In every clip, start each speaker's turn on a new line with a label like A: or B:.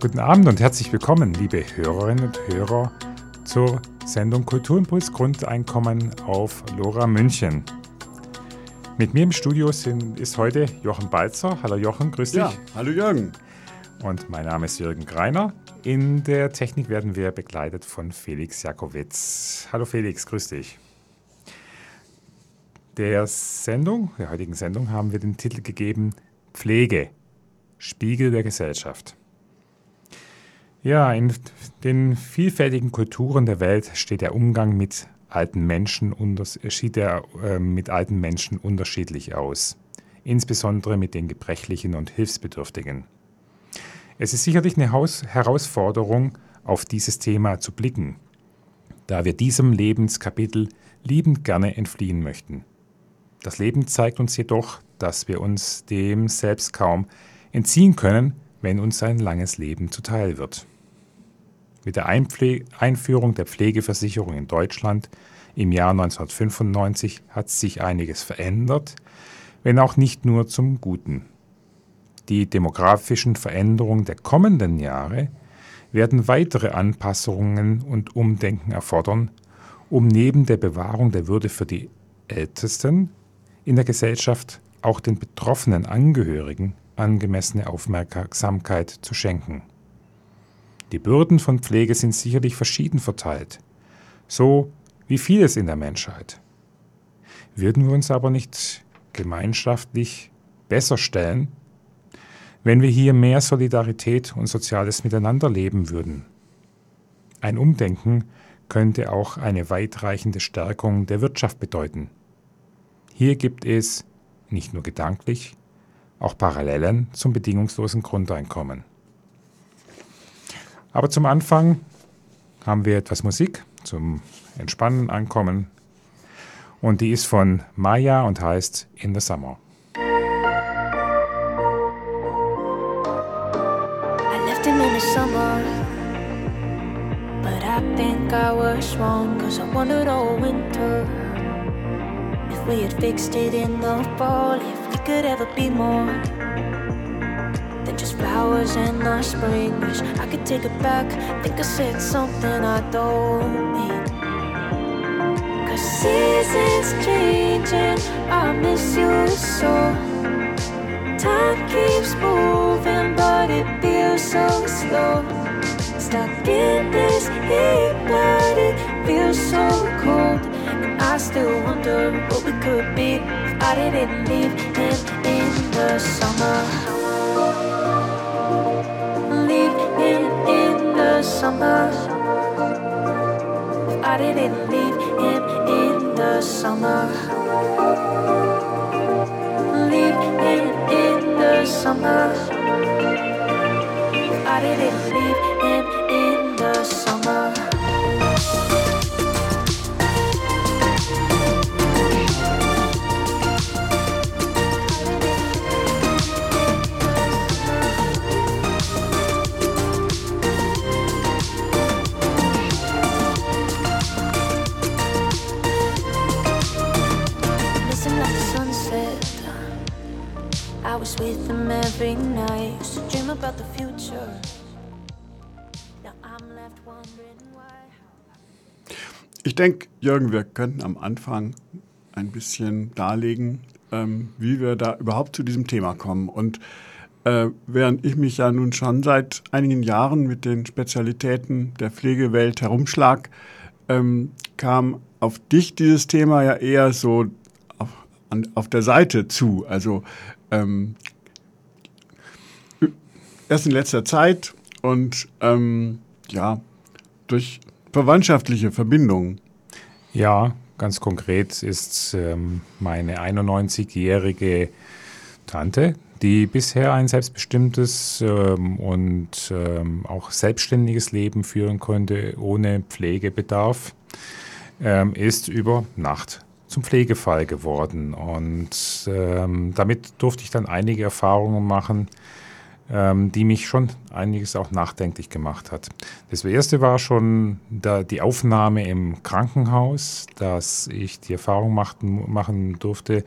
A: Guten Abend und herzlich willkommen, liebe Hörerinnen und Hörer, zur Sendung Kulturimpuls Grundeinkommen auf Lora München. Mit mir im Studio sind, ist heute Jochen Balzer. Hallo Jochen, grüß dich.
B: Ja, hallo Jürgen.
A: Und mein Name ist Jürgen Greiner. In der Technik werden wir begleitet von Felix Jakowitz. Hallo Felix, grüß dich. Der Sendung, der heutigen Sendung, haben wir den Titel gegeben Pflege, Spiegel der Gesellschaft. Ja, in den vielfältigen Kulturen der Welt steht der Umgang mit alten Menschen sieht er äh, mit alten Menschen unterschiedlich aus, insbesondere mit den Gebrechlichen und Hilfsbedürftigen. Es ist sicherlich eine Haus Herausforderung, auf dieses Thema zu blicken, da wir diesem Lebenskapitel liebend gerne entfliehen möchten. Das Leben zeigt uns jedoch, dass wir uns dem selbst kaum entziehen können, wenn uns ein langes Leben zuteil wird. Mit der Einpfle Einführung der Pflegeversicherung in Deutschland im Jahr 1995 hat sich einiges verändert, wenn auch nicht nur zum Guten. Die demografischen Veränderungen der kommenden Jahre werden weitere Anpassungen und Umdenken erfordern, um neben der Bewahrung der Würde für die Ältesten in der Gesellschaft auch den betroffenen Angehörigen angemessene Aufmerksamkeit zu schenken. Die Bürden von Pflege sind sicherlich verschieden verteilt, so wie vieles in der Menschheit. Würden wir uns aber nicht gemeinschaftlich besser stellen, wenn wir hier mehr Solidarität und soziales Miteinander leben würden? Ein Umdenken könnte auch eine weitreichende Stärkung der Wirtschaft bedeuten. Hier gibt es, nicht nur gedanklich, auch Parallelen zum bedingungslosen Grundeinkommen. Aber zum Anfang haben wir etwas Musik zum Entspannen ankommen. Und die ist von Maya und heißt In the Summer. I left him in the summer, but I think I was wrong, cause I wanted all winter. We had fixed it in the fall, if we could ever be more. Than just flowers in the spring. Wish I could take it back. Think I said something I don't mean. Cause seasons changing, I miss you so. Time keeps moving, but it feels so slow. Stuck in this heat, but it feels so cold. I still wonder what we could be if I didn't leave him in the summer. Leave him in the summer. I didn't leave him in the summer. Leave him in the summer. I didn't leave him in the summer. Ich denke, Jürgen, wir könnten am Anfang ein bisschen darlegen, ähm, wie wir da überhaupt zu diesem Thema kommen. Und äh, während ich mich ja nun schon seit einigen Jahren mit den Spezialitäten der Pflegewelt herumschlag, ähm, kam auf dich dieses Thema ja eher so auf, an, auf der Seite zu. Also ähm, erst in letzter Zeit und ähm, ja, durch verwandtschaftliche Verbindungen. Ja, ganz konkret ist ähm, meine 91-jährige Tante, die bisher ein selbstbestimmtes ähm, und ähm, auch selbstständiges Leben führen konnte, ohne Pflegebedarf, ist über Nacht zum Pflegefall geworden. Und damit durfte ich dann einige Erfahrungen machen, ähm, die mich schon einiges auch nachdenklich gemacht hat. Das erste war schon da die Aufnahme im Krankenhaus, dass ich die Erfahrung machten, machen durfte,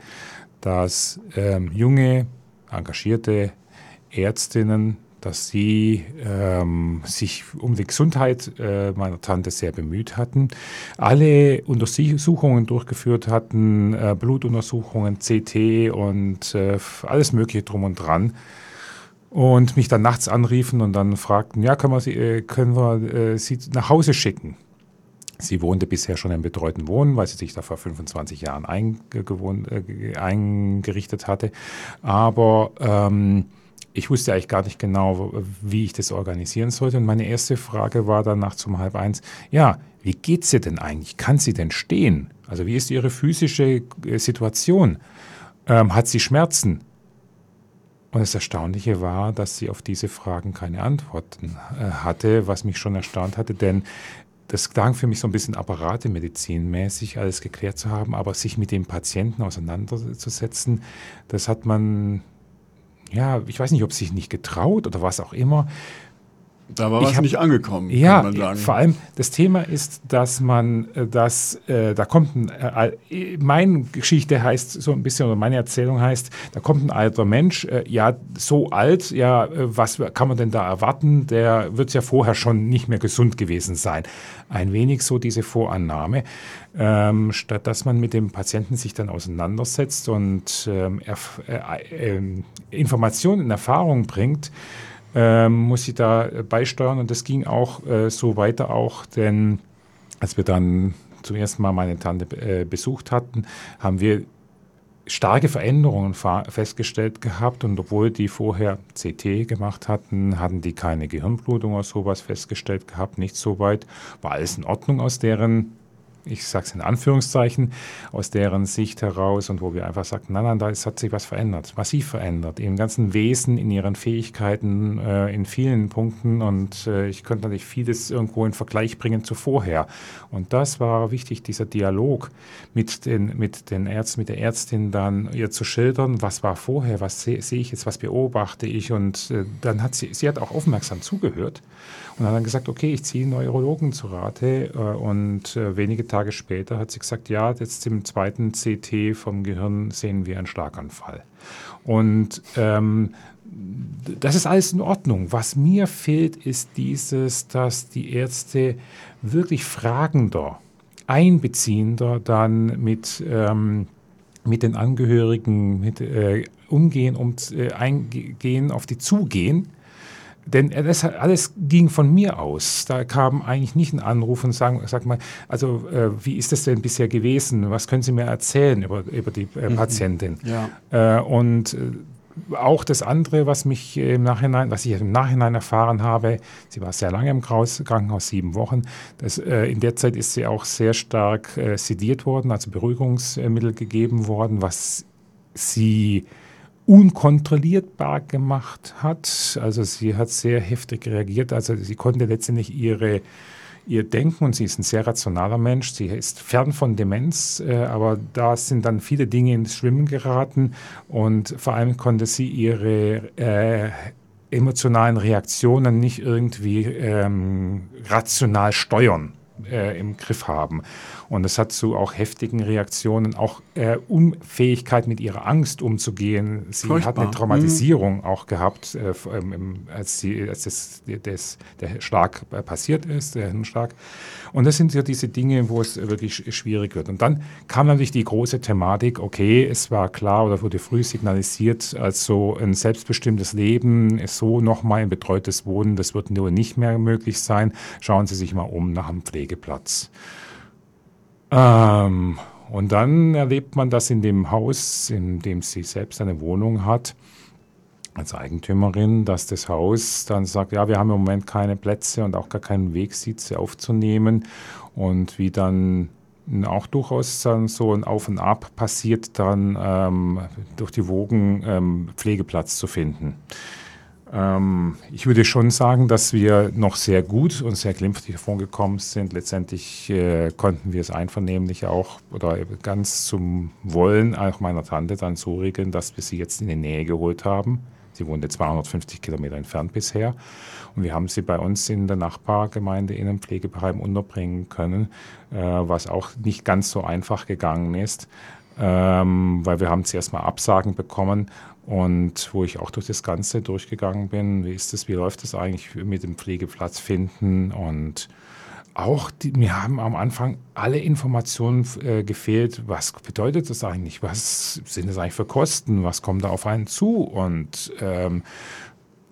A: dass ähm, junge, engagierte Ärztinnen dass sie ähm, sich um die Gesundheit äh, meiner Tante sehr bemüht hatten, alle Untersuchungen durchgeführt hatten, äh, Blutuntersuchungen, CT und äh, alles Mögliche drum und dran. Und mich dann nachts anriefen und dann fragten, ja, können wir sie, äh, können wir, äh, sie nach Hause schicken? Sie wohnte bisher schon im betreuten Wohnen, weil sie sich da vor 25 Jahren eingewohnt, äh, eingerichtet hatte. Aber ähm, ich wusste eigentlich gar nicht genau, wie ich das organisieren sollte. Und meine erste Frage war dann nachts um halb eins, ja, wie geht's ihr denn eigentlich? Kann sie denn stehen? Also wie ist ihre physische äh, Situation? Ähm, hat sie Schmerzen? Und das Erstaunliche war, dass sie auf diese Fragen keine Antworten äh, hatte, was mich schon erstaunt hatte, denn das klang für mich so ein bisschen Apparatemedizinmäßig, alles geklärt zu haben, aber sich mit dem Patienten auseinanderzusetzen, das hat man, ja, ich weiß nicht, ob sich nicht getraut oder was auch immer.
B: Da war was hab, nicht angekommen,
A: ja, kann man sagen. Vor allem das Thema ist, dass man äh, das, äh, da kommt ein, äh, meine Geschichte heißt so ein bisschen, oder meine Erzählung heißt, da kommt ein alter Mensch, äh, ja, so alt, ja, äh, was kann man denn da erwarten? Der wird ja vorher schon nicht mehr gesund gewesen sein. Ein wenig so diese Vorannahme. Ähm, statt dass man mit dem Patienten sich dann auseinandersetzt und ähm, äh, Informationen in Erfahrung bringt, ähm, muss ich da beisteuern. Und das ging auch äh, so weiter auch, denn als wir dann zum ersten Mal meine Tante äh, besucht hatten, haben wir starke Veränderungen festgestellt gehabt. Und obwohl die vorher CT gemacht hatten, hatten die keine Gehirnblutung oder sowas festgestellt gehabt, nicht so weit, war alles in Ordnung aus deren ich sage es in Anführungszeichen, aus deren Sicht heraus und wo wir einfach sagten, nein, nein, da ist, hat sich was verändert, massiv verändert, im ganzen Wesen, in ihren Fähigkeiten, äh, in vielen Punkten und äh, ich könnte natürlich vieles irgendwo in Vergleich bringen zu vorher. Und das war wichtig, dieser Dialog mit den, mit den Ärzten, mit der Ärztin dann ihr zu schildern, was war vorher, was sehe seh ich jetzt, was beobachte ich und äh, dann hat sie, sie hat auch aufmerksam zugehört und hat dann gesagt, okay, ich ziehe Neurologen zu Rate äh, und äh, wenige Tage später hat sie gesagt, ja, jetzt im zweiten CT vom Gehirn sehen wir einen Schlaganfall. Und ähm, das ist alles in Ordnung. Was mir fehlt, ist dieses, dass die Ärzte wirklich fragender, einbeziehender dann mit, ähm, mit den Angehörigen mit, äh, umgehen und äh, eingehen, auf die zugehen denn das alles ging von mir aus. Da kam eigentlich nicht ein Anruf und sagen, sag mal, also äh, wie ist das denn bisher gewesen? Was können Sie mir erzählen über, über die äh, mhm. Patientin? Ja. Äh, und äh, auch das andere, was mich im Nachhinein, was ich im Nachhinein erfahren habe, sie war sehr lange im Krankenhaus, sieben Wochen. Das, äh, in der Zeit ist sie auch sehr stark äh, sediert worden, also Beruhigungsmittel gegeben worden, was sie unkontrollierbar gemacht hat. Also sie hat sehr heftig reagiert. Also sie konnte letztendlich ihre, ihr Denken und sie ist ein sehr rationaler Mensch. Sie ist fern von Demenz, äh, aber da sind dann viele Dinge ins Schwimmen geraten und vor allem konnte sie ihre äh, emotionalen Reaktionen nicht irgendwie ähm, rational steuern äh, im Griff haben. Und es hat zu auch heftigen Reaktionen, auch äh, Unfähigkeit mit ihrer Angst umzugehen. Sie Furchtbar. hat eine Traumatisierung mhm. auch gehabt, äh, ähm, als, sie, als das, das, der Schlag passiert ist, der Hirnschlag. Und das sind ja diese Dinge, wo es wirklich schwierig wird. Und dann kam natürlich die große Thematik, okay, es war klar oder wurde früh signalisiert, als so ein selbstbestimmtes Leben, ist so nochmal ein betreutes Wohnen, das wird nur nicht mehr möglich sein. Schauen Sie sich mal um nach einem Pflegeplatz. Ähm, und dann erlebt man das in dem Haus, in dem sie selbst eine Wohnung hat, als Eigentümerin, dass das Haus dann sagt, ja, wir haben im Moment keine Plätze und auch gar keinen Weg, Sitze aufzunehmen. Und wie dann auch durchaus dann so ein Auf und Ab passiert, dann ähm, durch die Wogen ähm, Pflegeplatz zu finden. Ähm, ich würde schon sagen, dass wir noch sehr gut und sehr glimpflich davon sind. Letztendlich äh, konnten wir es einvernehmlich auch oder ganz zum Wollen auch meiner Tante dann so regeln, dass wir sie jetzt in die Nähe geholt haben. Sie wohnte 250 Kilometer entfernt bisher. Und wir haben sie bei uns in der Nachbargemeinde in einem Pflegeheim unterbringen können, äh, was auch nicht ganz so einfach gegangen ist. ähm, weil wir haben zuerst mal Absagen bekommen und wo ich auch durch das Ganze durchgegangen bin, wie ist das, wie läuft das eigentlich mit dem Pflegeplatz finden? Und auch, die, mir haben am Anfang alle Informationen äh, gefehlt, was bedeutet das eigentlich, was sind das eigentlich für Kosten, was kommt da auf einen zu? Und ähm,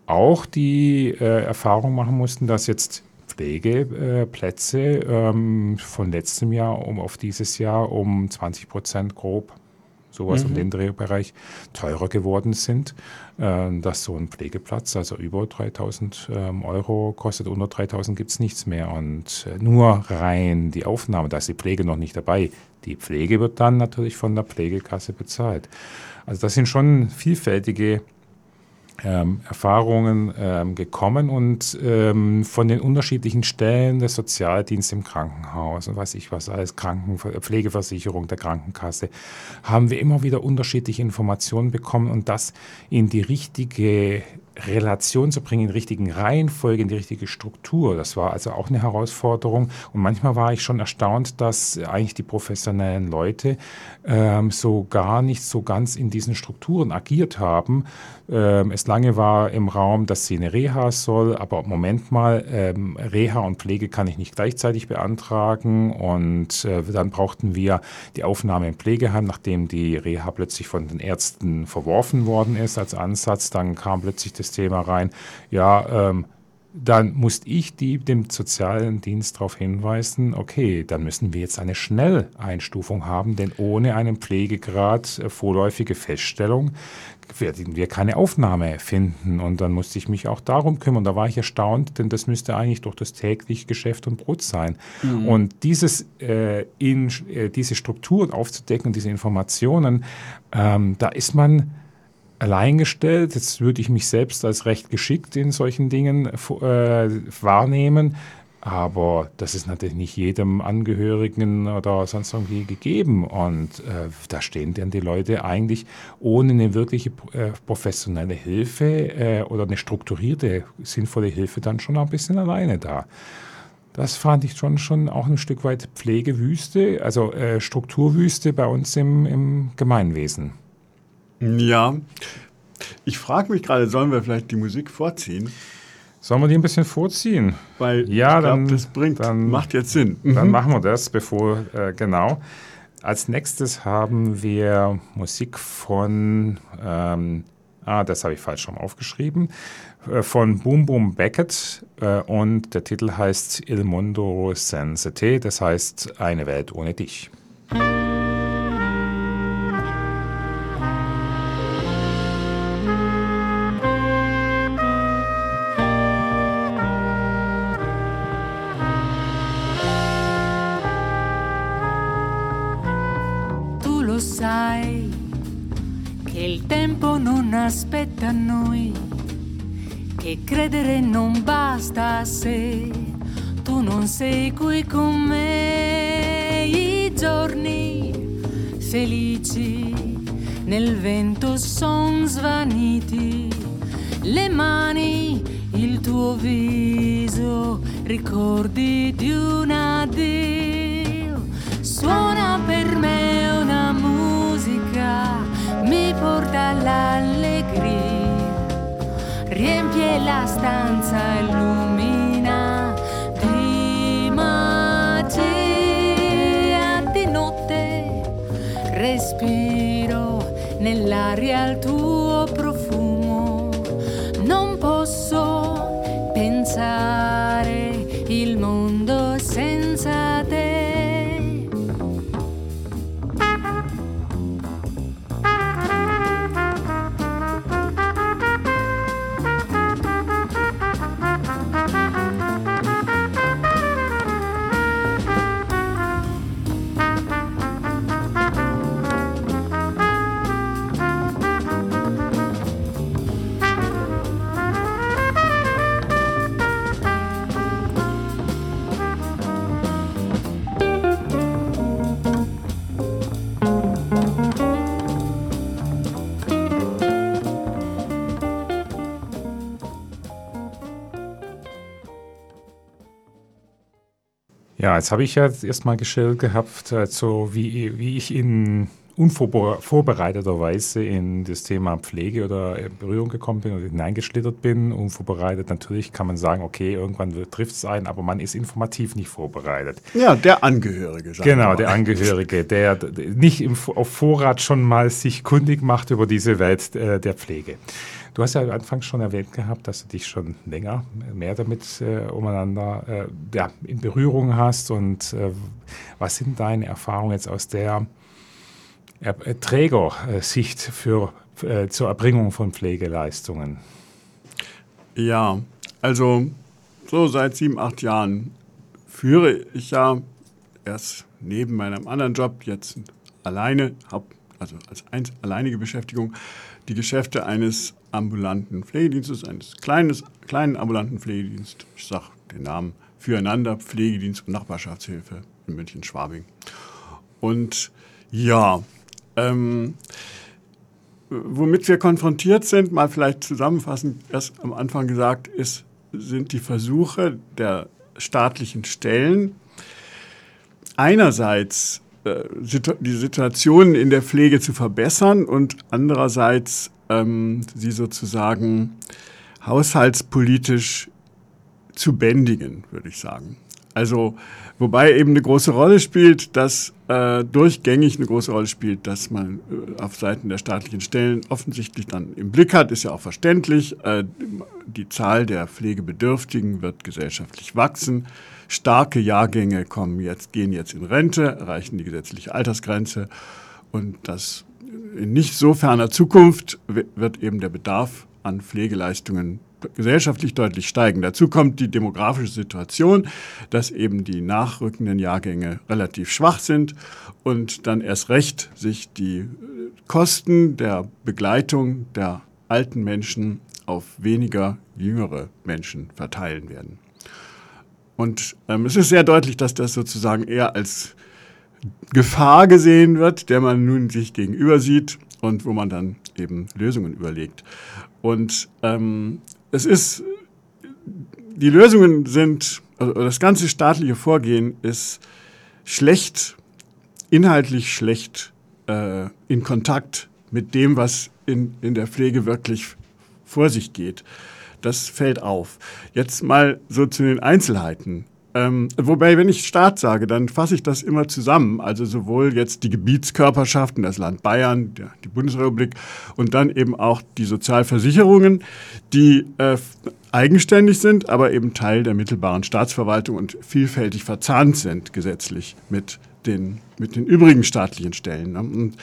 A: auch die äh, Erfahrung machen mussten, dass jetzt Pflegeplätze ähm, von letztem Jahr um auf dieses Jahr um 20 Prozent grob sowas mhm. um den Drehbereich teurer geworden sind, äh, dass so ein Pflegeplatz, also über 3000 ähm, Euro kostet, unter 3000 gibt es nichts mehr und äh, nur rein die Aufnahme, da ist die Pflege noch nicht dabei. Die Pflege wird dann natürlich von der Pflegekasse bezahlt. Also das sind schon vielfältige ähm, Erfahrungen ähm, gekommen und ähm, von den unterschiedlichen Stellen des Sozialdienstes im Krankenhaus und weiß ich was alles, Kranken Pflegeversicherung der Krankenkasse, haben wir immer wieder unterschiedliche Informationen bekommen und das in die richtige Relation zu bringen, in die richtigen Reihenfolge, in die richtige Struktur. Das war also auch eine Herausforderung. Und manchmal war ich schon erstaunt, dass eigentlich die professionellen Leute ähm, so gar nicht so ganz in diesen Strukturen agiert haben. Ähm, es lange war im Raum, dass sie eine Reha soll, aber Moment mal, ähm, Reha und Pflege kann ich nicht gleichzeitig beantragen. Und äh, dann brauchten wir die Aufnahme im Pflegeheim, nachdem die Reha plötzlich von den Ärzten verworfen worden ist als Ansatz. Dann kam plötzlich das Thema rein, ja, ähm, dann muss ich die, dem sozialen Dienst darauf hinweisen, okay, dann müssen wir jetzt eine Schnelleinstufung haben, denn ohne einen Pflegegrad äh, vorläufige Feststellung werden wir keine Aufnahme finden. Und dann musste ich mich auch darum kümmern. Da war ich erstaunt, denn das müsste eigentlich doch das tägliche Geschäft und Brot sein. Mhm. Und dieses, äh, in, äh, diese Strukturen aufzudecken, diese Informationen, ähm, da ist man alleingestellt. Jetzt würde ich mich selbst als recht geschickt in solchen Dingen äh, wahrnehmen. Aber das ist natürlich nicht jedem Angehörigen oder sonst irgendwie gegeben. Und äh, da stehen dann die Leute eigentlich ohne eine wirkliche äh, professionelle Hilfe äh, oder eine strukturierte, sinnvolle Hilfe dann schon ein bisschen alleine da. Das fand ich schon, schon auch ein Stück weit Pflegewüste, also äh, Strukturwüste bei uns im, im Gemeinwesen.
B: Ja, ich frage mich gerade, sollen wir vielleicht die Musik vorziehen?
A: Sollen wir die ein bisschen vorziehen?
B: Weil ja, ich glaube, das bringt, dann, macht jetzt Sinn.
A: Dann mhm. machen wir das, bevor, äh, genau. Als nächstes haben wir Musik von, ähm, ah, das habe ich falsch schon aufgeschrieben, äh, von Boom Boom Beckett äh, und der Titel heißt Il Mondo Senza Te, das heißt Eine Welt ohne dich.
C: Aspetta a noi, che credere non basta se tu non sei qui con me. I giorni felici nel vento son svaniti, le mani, il tuo viso, ricordi di un addio. Suona per me una musica, mi porta all'allegria riempie la stanza, illumina di magia. Di notte, respiro nell'aria il tuo profumo, jetzt habe ich ja erstmal geschildert gehabt, so wie, wie ich in
A: unvorbereiteterweise in das Thema Pflege oder Berührung gekommen bin oder hineingeschlittert bin, unvorbereitet. Natürlich kann man sagen, okay, irgendwann trifft es einen, aber man ist informativ nicht vorbereitet.
B: Ja, der Angehörige.
A: Genau, der Angehörige, der nicht im, auf Vorrat schon mal sich kundig macht über diese Welt äh, der Pflege. Du hast ja am Anfang schon erwähnt gehabt, dass du dich schon länger mehr damit äh, umeinander äh, ja, in Berührung hast. Und äh, was sind deine Erfahrungen jetzt aus der äh, Trägersicht für, äh, zur Erbringung von Pflegeleistungen?
B: Ja, also so seit sieben, acht Jahren führe ich ja erst neben meinem anderen Job jetzt alleine, hab, also als eins, alleinige Beschäftigung, die Geschäfte eines ambulanten Pflegedienstes, eines kleines, kleinen ambulanten Pflegedienstes, ich sage den Namen, Füreinander Pflegedienst und Nachbarschaftshilfe in München-Schwabing. Und ja, ähm, womit wir konfrontiert sind, mal vielleicht zusammenfassend erst am Anfang gesagt, ist, sind die Versuche der staatlichen Stellen, einerseits äh, die Situation in der Pflege zu verbessern und andererseits ähm, sie sozusagen haushaltspolitisch zu bändigen, würde ich sagen. Also, wobei eben eine große Rolle spielt, dass äh, durchgängig eine große Rolle spielt, dass man äh, auf Seiten der staatlichen Stellen offensichtlich dann im Blick hat, ist ja auch verständlich. Äh, die Zahl der Pflegebedürftigen wird gesellschaftlich wachsen. Starke Jahrgänge kommen jetzt, gehen jetzt in Rente, erreichen die gesetzliche Altersgrenze. Und das in nicht so ferner Zukunft wird eben der Bedarf an Pflegeleistungen gesellschaftlich deutlich steigen. Dazu kommt die demografische Situation, dass eben die nachrückenden Jahrgänge relativ schwach sind und dann erst recht sich die Kosten der Begleitung der alten Menschen auf weniger jüngere Menschen verteilen werden. Und ähm, es ist sehr deutlich, dass das sozusagen eher als Gefahr gesehen wird, der man nun sich gegenüber sieht und wo man dann eben Lösungen überlegt. Und ähm, es ist, die Lösungen sind, also das ganze staatliche Vorgehen ist schlecht, inhaltlich schlecht äh, in Kontakt mit dem, was in, in der Pflege wirklich vor sich geht. Das fällt auf. Jetzt mal so zu den Einzelheiten. Ähm, wobei, wenn ich Staat sage, dann fasse ich das immer zusammen. Also sowohl jetzt die Gebietskörperschaften, das Land Bayern, die Bundesrepublik und dann eben auch die Sozialversicherungen, die äh, eigenständig sind, aber eben Teil der mittelbaren Staatsverwaltung und vielfältig verzahnt sind gesetzlich mit den, mit den übrigen staatlichen Stellen. Ne? Und,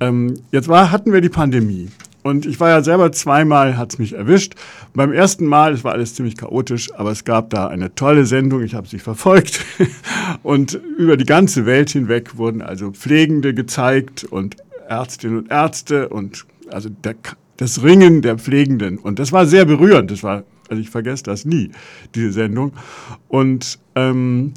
B: ähm, jetzt war, hatten wir die Pandemie. Und ich war ja selber zweimal, hat es mich erwischt. Beim ersten Mal, es war alles ziemlich chaotisch, aber es gab da eine tolle Sendung, ich habe sie verfolgt. und über die ganze Welt hinweg wurden also Pflegende gezeigt und Ärztinnen und Ärzte und also der, das Ringen der Pflegenden. Und das war sehr berührend. Das war, also ich vergesse das nie, diese Sendung. Und ähm,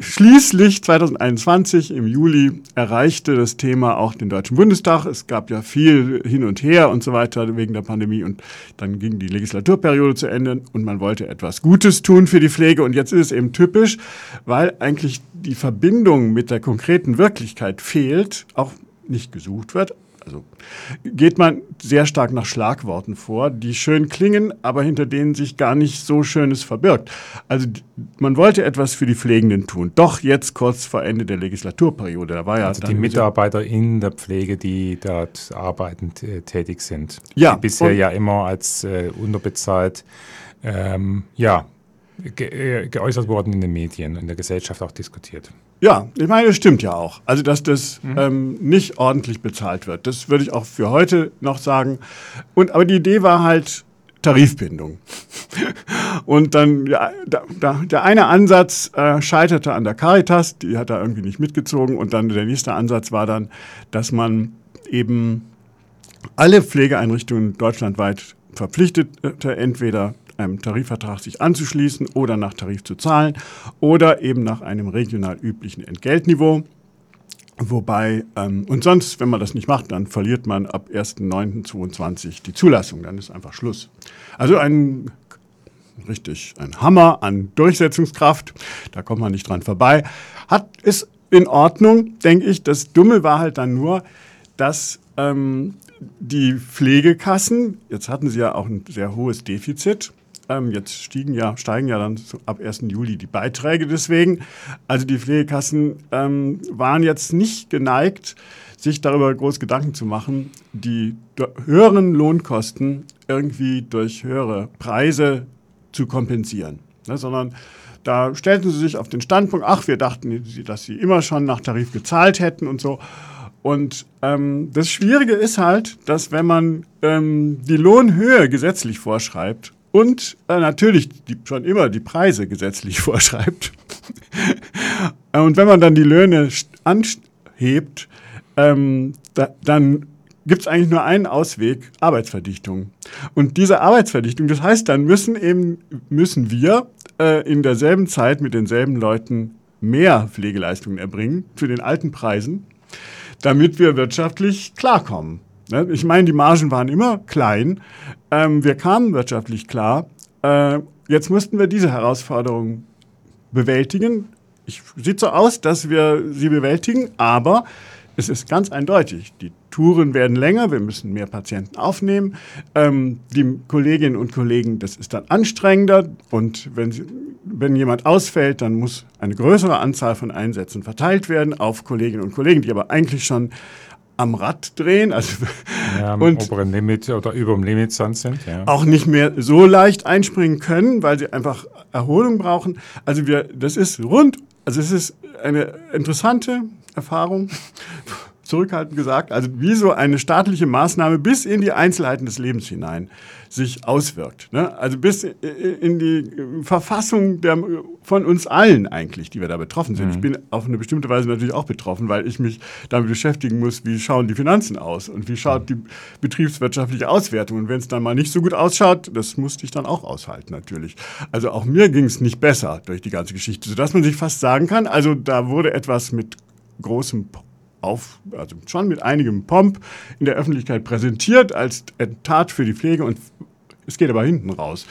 B: Schließlich 2021 im Juli erreichte das Thema auch den Deutschen Bundestag. Es gab ja viel hin und her und so weiter wegen der Pandemie und dann ging die Legislaturperiode zu Ende und man wollte etwas Gutes tun für die Pflege und jetzt ist es eben typisch, weil eigentlich die Verbindung mit der konkreten Wirklichkeit fehlt, auch nicht gesucht wird, also geht man sehr stark nach Schlagworten vor, die schön klingen, aber hinter denen sich gar nicht so Schönes verbirgt. Also man wollte etwas für die Pflegenden tun. Doch jetzt kurz vor Ende der Legislaturperiode. Da war ja
A: also die Mitarbeiter in der Pflege, die dort arbeitend äh, tätig sind.
B: Ja.
A: Die bisher ja immer als äh, unterbezahlt ähm, ja, ge äh, geäußert worden in den Medien, in der Gesellschaft auch diskutiert.
B: Ja, ich meine, das stimmt ja auch. Also, dass das mhm. ähm, nicht ordentlich bezahlt wird. Das würde ich auch für heute noch sagen. Und, aber die Idee war halt Tarifbindung. Und dann, ja, da, da, der eine Ansatz äh, scheiterte an der Caritas, die hat da irgendwie nicht mitgezogen. Und dann der nächste Ansatz war dann, dass man eben alle Pflegeeinrichtungen deutschlandweit verpflichtete, entweder einem Tarifvertrag sich anzuschließen oder nach Tarif zu zahlen oder eben nach einem regional üblichen Entgeltniveau. Wobei, ähm, und sonst, wenn man das nicht macht, dann verliert man ab 1.9.22 die Zulassung, dann ist einfach Schluss. Also ein richtig, ein Hammer an Durchsetzungskraft, da kommt man nicht dran vorbei. Hat, ist in Ordnung, denke ich. Das Dumme war halt dann nur, dass ähm, die Pflegekassen, jetzt hatten sie ja auch ein sehr hohes Defizit, ähm, jetzt stiegen ja, steigen ja dann ab 1. Juli die Beiträge deswegen. Also die Pflegekassen ähm, waren jetzt nicht geneigt, sich darüber groß Gedanken zu machen, die höheren Lohnkosten irgendwie durch höhere Preise zu kompensieren, ne, sondern da stellten sie sich auf den Standpunkt, ach, wir dachten, dass sie immer schon nach Tarif gezahlt hätten und so. Und ähm, das Schwierige ist halt, dass wenn man ähm, die Lohnhöhe gesetzlich vorschreibt und äh, natürlich die, schon immer die Preise gesetzlich vorschreibt, und wenn man dann die Löhne anhebt, ähm, da, dann gibt es eigentlich nur einen Ausweg, Arbeitsverdichtung. Und diese Arbeitsverdichtung, das heißt, dann müssen eben, müssen wir äh, in derselben Zeit mit denselben Leuten mehr Pflegeleistungen erbringen zu den alten Preisen, damit wir wirtschaftlich klarkommen. Ne? Ich meine, die Margen waren immer klein. Ähm, wir kamen wirtschaftlich klar. Äh, jetzt mussten wir diese Herausforderung bewältigen. Ich, sieht so aus, dass wir sie bewältigen, aber es ist ganz eindeutig, die Touren werden länger, wir müssen mehr Patienten aufnehmen. Ähm, die Kolleginnen und Kollegen, das ist dann anstrengender und wenn, sie, wenn jemand ausfällt, dann muss eine größere Anzahl von Einsätzen verteilt werden auf Kolleginnen und Kollegen, die aber eigentlich schon am Rad drehen. Also
A: ja, am und oberen Limit oder über dem Limit sind.
B: Ja. Auch nicht mehr so leicht einspringen können, weil sie einfach Erholung brauchen. Also wir, das ist rund, also es ist eine interessante Erfahrung, zurückhaltend gesagt, also wie so eine staatliche Maßnahme bis in die Einzelheiten des Lebens hinein sich auswirkt. Ne? Also bis in die Verfassung der, von uns allen eigentlich, die wir da betroffen sind. Mhm. Ich bin auf eine bestimmte Weise natürlich auch betroffen, weil ich mich damit beschäftigen muss, wie schauen die Finanzen aus und wie schaut die betriebswirtschaftliche Auswertung. Und wenn es dann mal nicht so gut ausschaut, das musste ich dann auch aushalten natürlich. Also auch mir ging es nicht besser durch die ganze Geschichte, sodass man sich fast sagen kann, also da wurde etwas mit großem auf, also schon mit einigem Pomp in der Öffentlichkeit präsentiert als Tat für die Pflege und es geht aber hinten raus.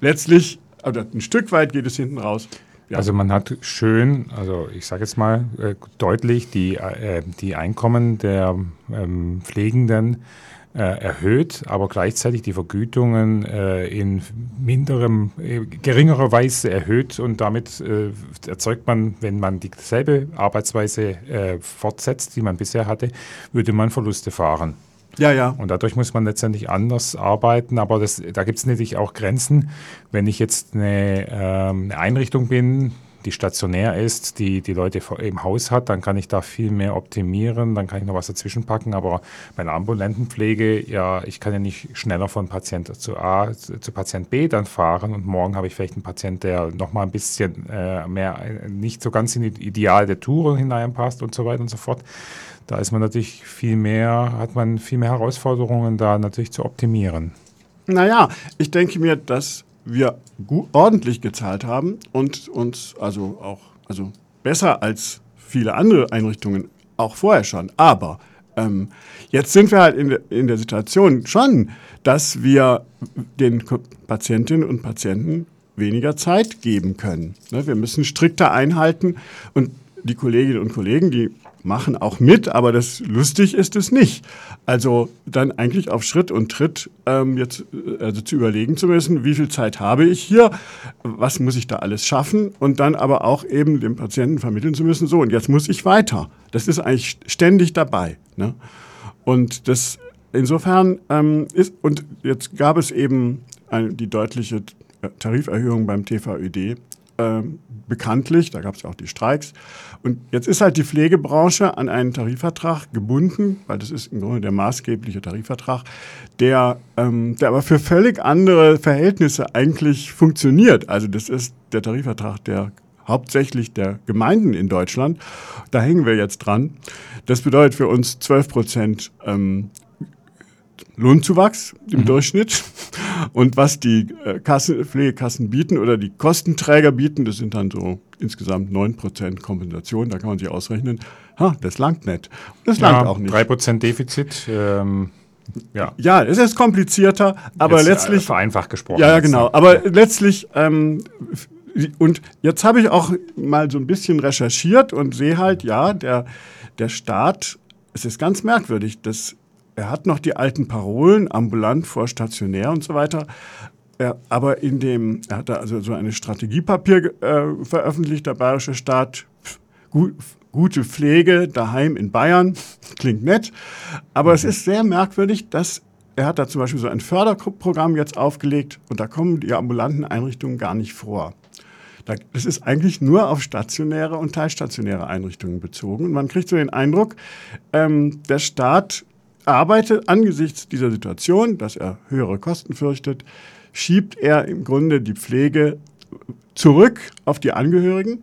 B: Letztlich, also ein Stück weit geht es hinten raus.
A: Ja. Also man hat schön, also ich sage jetzt mal äh, deutlich, die, äh, die Einkommen der ähm, Pflegenden erhöht, aber gleichzeitig die Vergütungen äh, in minderem, äh, geringerer Weise erhöht und damit äh, erzeugt man, wenn man dieselbe Arbeitsweise äh, fortsetzt, die man bisher hatte, würde man Verluste fahren.
B: Ja, ja.
A: Und dadurch muss man letztendlich anders arbeiten, aber das, da gibt es natürlich auch Grenzen. Wenn ich jetzt eine, ähm, eine Einrichtung bin, die stationär ist, die die Leute im Haus hat, dann kann ich da viel mehr optimieren, dann kann ich noch was dazwischen packen. Aber bei einer ambulanten Pflege, ja, ich kann ja nicht schneller von Patient zu A zu Patient B dann fahren und morgen habe ich vielleicht einen Patient, der noch mal ein bisschen äh, mehr, nicht so ganz in die Ideal der Touren hineinpasst und so weiter und so fort. Da ist man natürlich viel mehr, hat man viel mehr Herausforderungen da natürlich zu optimieren.
B: Naja, ich denke mir, dass wir gut, ordentlich gezahlt haben und uns also auch also besser als viele andere Einrichtungen auch vorher schon. Aber ähm, jetzt sind wir halt in, in der Situation schon, dass wir den Patientinnen und Patienten weniger Zeit geben können. Ne, wir müssen strikter einhalten und die Kolleginnen und Kollegen, die machen auch mit, aber das lustig ist es nicht. Also dann eigentlich auf Schritt und Tritt ähm, jetzt äh, also zu überlegen zu müssen, wie viel Zeit habe ich hier, was muss ich da alles schaffen und dann aber auch eben dem Patienten vermitteln zu müssen, so und jetzt muss ich weiter. Das ist eigentlich ständig dabei. Ne? Und das insofern ähm, ist, und jetzt gab es eben eine, die deutliche Tariferhöhung beim TVÖD äh, bekanntlich, da gab es auch die Streiks. Und jetzt ist halt die Pflegebranche an einen Tarifvertrag gebunden, weil das ist im Grunde der maßgebliche Tarifvertrag, der, ähm, der aber für völlig andere Verhältnisse eigentlich funktioniert. Also das ist der Tarifvertrag der hauptsächlich der Gemeinden in Deutschland. Da hängen wir jetzt dran. Das bedeutet für uns 12 Prozent ähm, Lohnzuwachs im mhm. Durchschnitt. Und was die äh, Kassen, Pflegekassen bieten oder die Kostenträger bieten, das sind dann so insgesamt 9% Kompensation. Da kann man sich ausrechnen, ha, das langt nicht. Das
A: langt ja, auch nicht. 3% Defizit. Ähm
B: ja. ja, es ist komplizierter, aber Jetzt, äh, letztlich.
A: vereinfacht gesprochen.
B: Ja, ja, genau. Aber letztlich ähm, und jetzt habe ich auch mal so ein bisschen recherchiert und sehe halt, ja, der, der Staat, es ist ganz merkwürdig, dass er hat noch die alten Parolen, ambulant vor stationär und so weiter. Er, aber in dem, er hat da also so ein Strategiepapier äh, veröffentlicht, der bayerische Staat, gut, gute Pflege daheim in Bayern, klingt nett. Aber mhm. es ist sehr merkwürdig, dass er hat da zum Beispiel so ein Förderprogramm jetzt aufgelegt und da kommen die ambulanten Einrichtungen gar nicht vor. Das ist eigentlich nur auf stationäre und teilstationäre Einrichtungen bezogen. Und man kriegt so den Eindruck, ähm, der Staat arbeitet angesichts dieser Situation, dass er höhere Kosten fürchtet, schiebt er im Grunde die Pflege zurück auf die Angehörigen.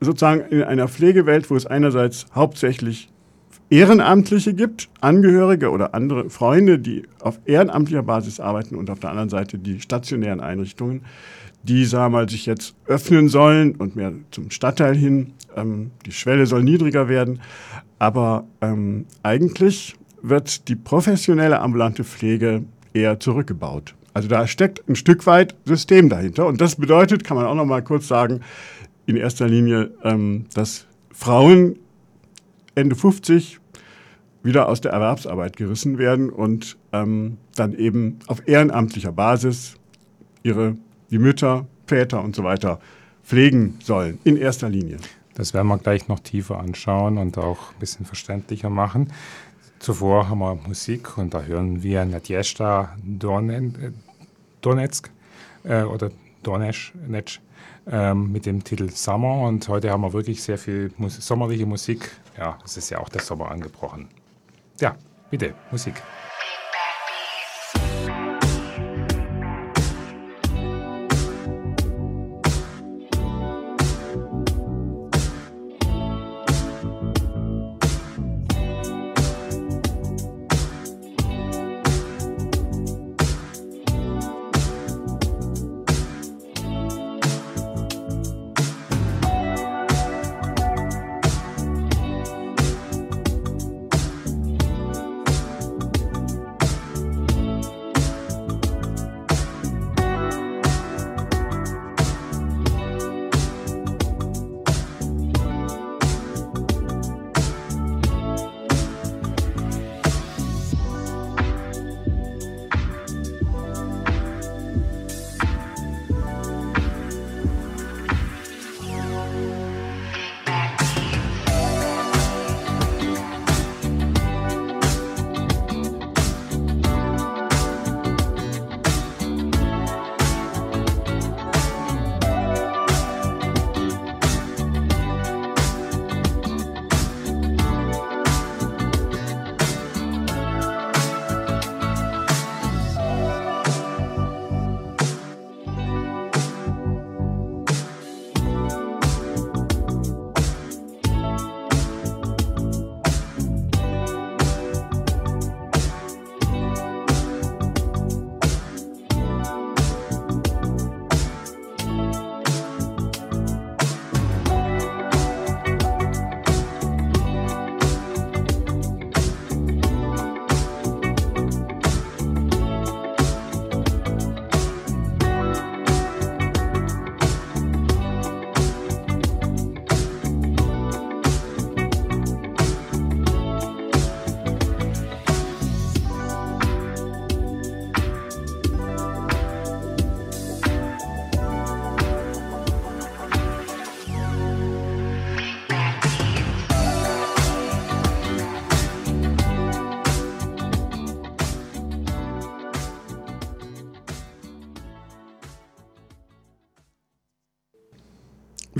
B: Sozusagen in einer Pflegewelt, wo es einerseits hauptsächlich Ehrenamtliche gibt, Angehörige oder andere Freunde, die auf ehrenamtlicher Basis arbeiten und auf der anderen Seite die stationären Einrichtungen, die, sagen mal, sich jetzt öffnen sollen und mehr zum Stadtteil hin. Ähm, die Schwelle soll niedriger werden. Aber ähm, eigentlich wird die professionelle ambulante Pflege eher zurückgebaut. Also da steckt ein Stück weit System dahinter. Und das bedeutet, kann man auch noch mal kurz sagen, in erster Linie, ähm, dass Frauen Ende 50 wieder aus der Erwerbsarbeit gerissen werden und ähm, dann eben auf ehrenamtlicher Basis ihre die Mütter, Väter und so weiter pflegen sollen, in erster Linie.
A: Das werden wir gleich noch tiefer anschauen und auch ein bisschen verständlicher machen. Zuvor haben wir Musik und da hören wir Nadjesta Donetsk äh, oder Donetsk äh, mit dem Titel Summer und heute haben wir wirklich sehr viel Mus sommerliche Musik. Ja, es ist ja auch der Sommer angebrochen. Ja, bitte, Musik.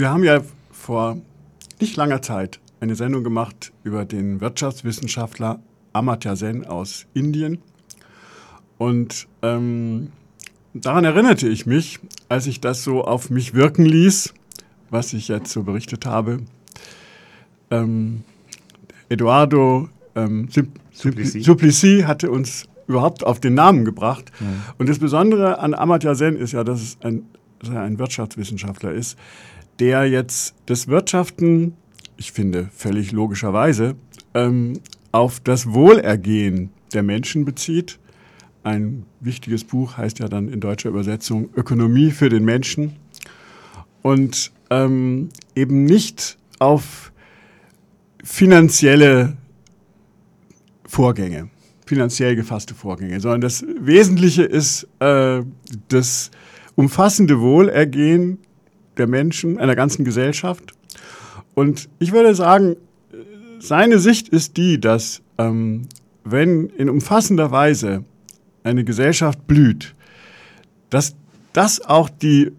B: Wir haben ja vor nicht langer Zeit eine Sendung gemacht über den Wirtschaftswissenschaftler Amartya Sen aus Indien. Und ähm, daran erinnerte ich mich, als ich das so auf mich wirken ließ, was ich jetzt so berichtet habe. Ähm, Eduardo ähm, Suplicy hatte uns überhaupt auf den Namen gebracht. Ja. Und das Besondere an Amartya Sen ist ja, dass, es ein, ein Wirtschaftswissenschaftler ist, der jetzt das Wirtschaften, ich finde völlig logischerweise, ähm, auf das Wohlergehen der Menschen bezieht. Ein wichtiges Buch heißt ja dann in deutscher Übersetzung Ökonomie für den Menschen. und ähm, eben nicht auf finanzielle Vorgänge, finanziell gefasste Vorgänge, sondern das Wesentliche ist äh, das umfassende Wohlergehen der Menschen, einer ganzen Gesellschaft. Und ich würde sagen, seine Sicht ist die, dass ähm, wenn in umfassender Weise eine Gesellschaft blüht, dass das auch die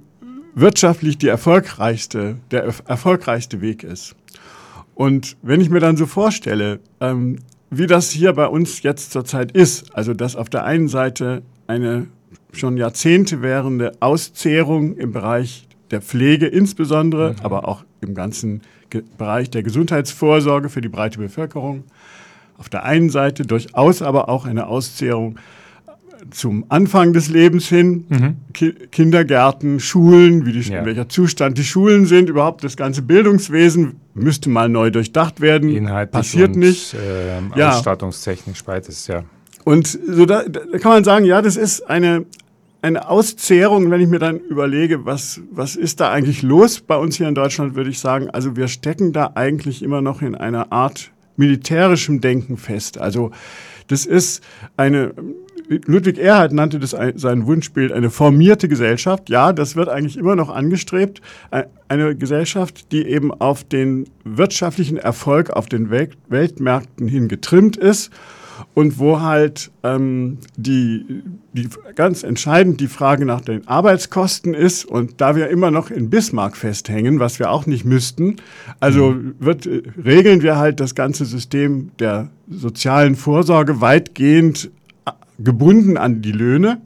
B: wirtschaftlich die erfolgreichste, der erfolgreichste Weg ist. Und wenn ich mir dann so vorstelle, ähm, wie das hier bei uns jetzt zurzeit ist, also dass auf der einen Seite eine schon Jahrzehnte währende Auszehrung im Bereich der Pflege insbesondere, mhm. aber auch im ganzen Ge Bereich der Gesundheitsvorsorge für die breite Bevölkerung, auf der einen Seite durchaus aber auch eine Auszehrung zum Anfang des Lebens hin, mhm. Ki Kindergärten, Schulen, wie die, ja. in welcher Zustand die Schulen sind, überhaupt das ganze Bildungswesen müsste mal neu durchdacht werden.
A: Inhaltlich
B: Passiert
A: und,
B: nicht.
A: Äh, ja. Ausstattungstechnisch beides, ja.
B: Und so da, da kann man sagen, ja, das ist eine, eine Auszehrung, wenn ich mir dann überlege, was, was ist da eigentlich los bei uns hier in Deutschland, würde ich sagen, also wir stecken da eigentlich immer noch in einer Art militärischem Denken fest. Also das ist eine, Ludwig Erhard nannte das ein, sein Wunschbild eine formierte Gesellschaft. Ja, das wird eigentlich immer noch angestrebt. Eine Gesellschaft, die eben auf den wirtschaftlichen Erfolg auf den Welt Weltmärkten hin getrimmt ist und wo halt ähm, die, die ganz entscheidend die Frage nach den Arbeitskosten ist und da wir immer noch in Bismarck festhängen, was wir auch nicht müssten, also mhm. wird, äh, regeln wir halt das ganze System der sozialen Vorsorge weitgehend gebunden an die Löhne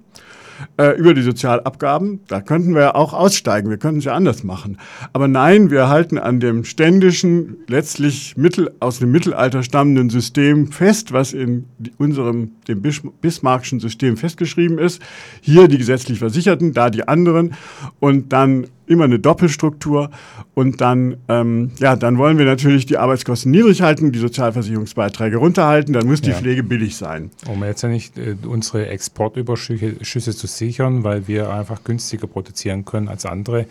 B: äh, über die Sozialabgaben. Da könnten wir ja auch aussteigen, wir könnten es ja anders machen. Aber nein, wir halten an dem ständischen, letztlich mittel, aus dem Mittelalter stammenden System fest, was in unserem, dem Bismarckschen System festgeschrieben ist. Hier die gesetzlich Versicherten, da die anderen und dann immer eine Doppelstruktur und dann, ähm, ja, dann wollen wir natürlich die Arbeitskosten niedrig halten, die Sozialversicherungsbeiträge runterhalten, dann muss die ja. Pflege billig sein.
A: Um jetzt ja nicht äh, unsere Exportüberschüsse zu sichern, weil wir einfach günstiger produzieren können als andere,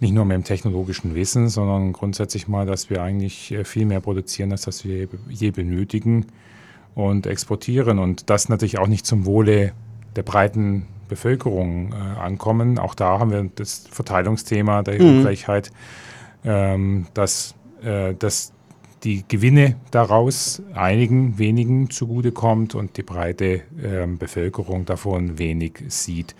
A: nicht nur mit dem technologischen Wissen, sondern grundsätzlich mal, dass wir eigentlich äh, viel mehr produzieren, als das wir je benötigen und exportieren und das natürlich auch nicht zum Wohle der breiten Bevölkerung äh, ankommen. Auch da haben wir das Verteilungsthema der mhm. Ungleichheit, ähm, dass, äh, dass die Gewinne daraus einigen wenigen zugutekommt und die breite äh, Bevölkerung davon wenig sieht,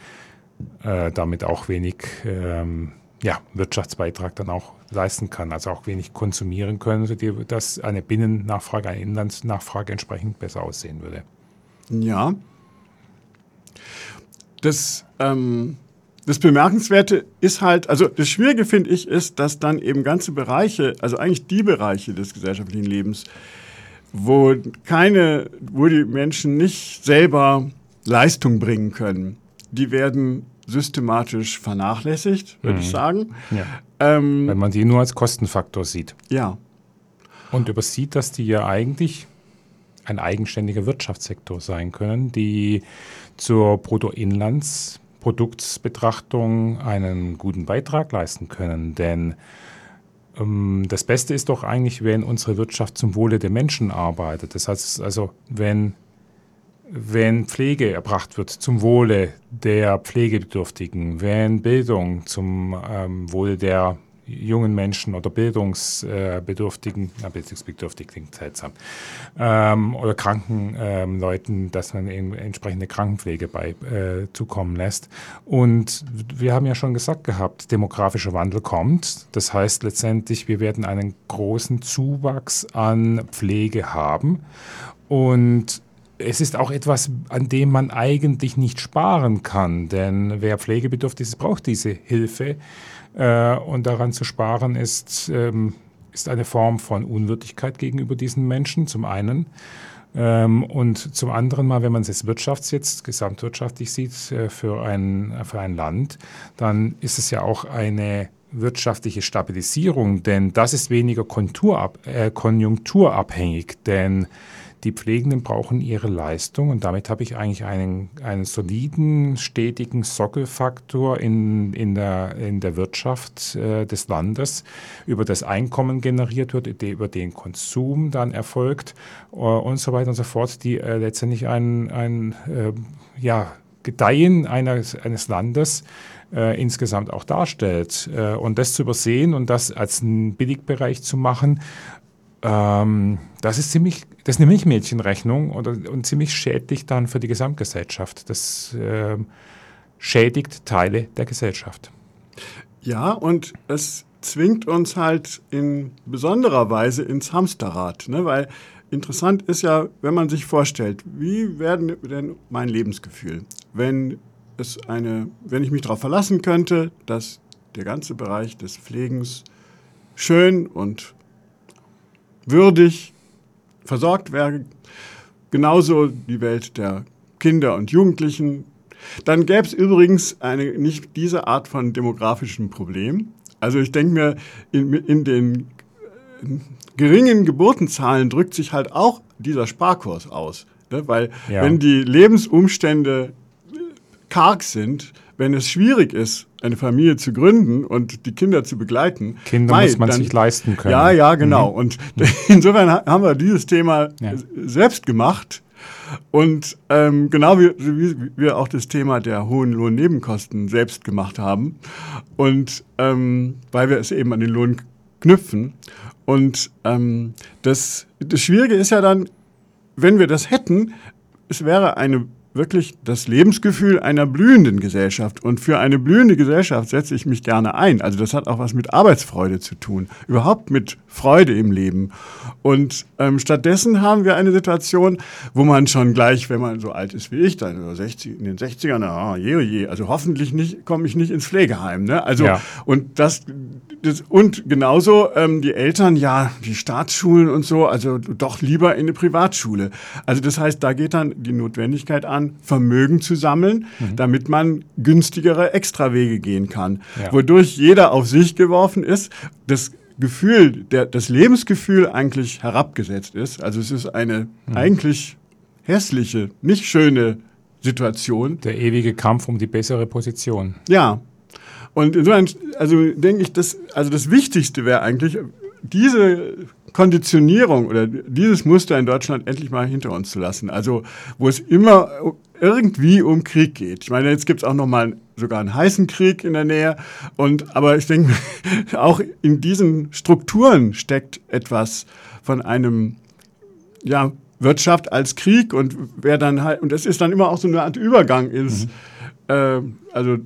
A: äh, damit auch wenig ähm, ja, Wirtschaftsbeitrag dann auch leisten kann, also auch wenig konsumieren können, sodass eine Binnennachfrage, eine Inlandsnachfrage entsprechend besser aussehen würde.
B: Ja, das, ähm, das Bemerkenswerte ist halt, also das Schwierige finde ich, ist, dass dann eben ganze Bereiche, also eigentlich die Bereiche des gesellschaftlichen Lebens, wo keine, wo die Menschen nicht selber Leistung bringen können, die werden systematisch vernachlässigt, würde mhm. ich sagen.
A: Ja. Ähm, Wenn man die nur als Kostenfaktor sieht.
B: Ja.
A: Und übersieht, dass die ja eigentlich ein eigenständiger Wirtschaftssektor sein können, die zur Bruttoinlandsproduktsbetrachtung einen guten Beitrag leisten können. Denn ähm, das Beste ist doch eigentlich, wenn unsere Wirtschaft zum Wohle der Menschen arbeitet. Das heißt also, wenn, wenn Pflege erbracht wird zum Wohle der Pflegebedürftigen, wenn Bildung zum ähm, Wohle der jungen Menschen oder bildungsbedürftigen, na, bildungsbedürftig klingt seltsam, ähm, oder kranken ähm, Leuten, dass man eben entsprechende Krankenpflege bei äh, zukommen lässt. Und wir haben ja schon gesagt gehabt, demografischer Wandel kommt. Das heißt letztendlich, wir werden einen großen Zuwachs an Pflege haben. Und es ist auch etwas, an dem man eigentlich nicht sparen kann, denn wer pflegebedürftig ist, braucht diese Hilfe. Äh, und daran zu sparen ist, ähm, ist eine Form von Unwürdigkeit gegenüber diesen Menschen, zum einen. Ähm, und zum anderen mal, wenn man es jetzt wirtschafts jetzt gesamtwirtschaftlich sieht äh, für, ein, für ein Land, dann ist es ja auch eine wirtschaftliche Stabilisierung, denn das ist weniger konjunkturabhängig, denn die Pflegenden brauchen ihre Leistung und damit habe ich eigentlich einen, einen soliden, stetigen Sockelfaktor in, in, der, in der Wirtschaft äh, des Landes, über das Einkommen generiert wird, über den Konsum dann erfolgt äh, und so weiter und so fort, die äh, letztendlich ein, ein äh, ja, Gedeihen eines, eines Landes äh, insgesamt auch darstellt. Äh, und das zu übersehen und das als einen Billigbereich zu machen, ähm, das ist ziemlich, das ist eine Milchmädchenrechnung und, und ziemlich schädlich dann für die Gesamtgesellschaft. Das äh, schädigt Teile der Gesellschaft.
B: Ja, und es zwingt uns halt in besonderer Weise ins Hamsterrad, ne? weil interessant ist ja, wenn man sich vorstellt, wie werden denn mein Lebensgefühl, wenn es eine, wenn ich mich darauf verlassen könnte, dass der ganze Bereich des Pflegens schön und würdig versorgt wäre, genauso die Welt der Kinder und Jugendlichen. Dann gäbe es übrigens eine, nicht diese Art von demografischem Problem. Also ich denke mir, in, in den äh, geringen Geburtenzahlen drückt sich halt auch dieser Sparkurs aus. Ne? Weil ja. wenn die Lebensumstände karg sind, wenn es schwierig ist, eine Familie zu gründen und die Kinder zu begleiten.
A: Kinder mei, muss man dann, sich leisten können.
B: Ja, ja, genau. Mhm. Und insofern haben wir dieses Thema ja. selbst gemacht. Und ähm, genau wie, wie, wir auch das Thema der hohen Lohnnebenkosten selbst gemacht haben. Und ähm, weil wir es eben an den Lohn knüpfen. Und ähm, das, das Schwierige ist ja dann, wenn wir das hätten, es wäre eine wirklich das Lebensgefühl einer blühenden Gesellschaft. Und für eine blühende Gesellschaft setze ich mich gerne ein. Also das hat auch was mit Arbeitsfreude zu tun, überhaupt mit Freude im Leben. Und ähm, stattdessen haben wir eine Situation, wo man schon gleich, wenn man so alt ist wie ich, dann 60, in den 60ern, ah, je, oh je, also hoffentlich nicht, komme ich nicht ins Pflegeheim. Ne? Also, ja. und das, das, und genauso ähm, die Eltern, ja, die Staatsschulen und so, also doch lieber in eine Privatschule. Also das heißt, da geht dann die Notwendigkeit an, Vermögen zu sammeln, mhm. damit man günstigere Extrawege gehen kann. Ja. Wodurch jeder auf sich geworfen ist. Das Gefühl, der, das Lebensgefühl eigentlich herabgesetzt ist. Also es ist eine mhm. eigentlich hässliche, nicht schöne Situation.
A: Der ewige Kampf um die bessere Position.
B: Ja. Und insofern, also denke ich, das, also das Wichtigste wäre eigentlich, diese Konditionierung oder dieses Muster in Deutschland endlich mal hinter uns zu lassen. Also wo es immer irgendwie um Krieg geht. Ich meine, jetzt gibt es auch noch mal sogar einen heißen Krieg in der Nähe. Und aber ich denke, auch in diesen Strukturen steckt etwas von einem ja, Wirtschaft als Krieg und wer dann halt und das ist dann immer auch so eine Art Übergang ist. Mhm. Äh, also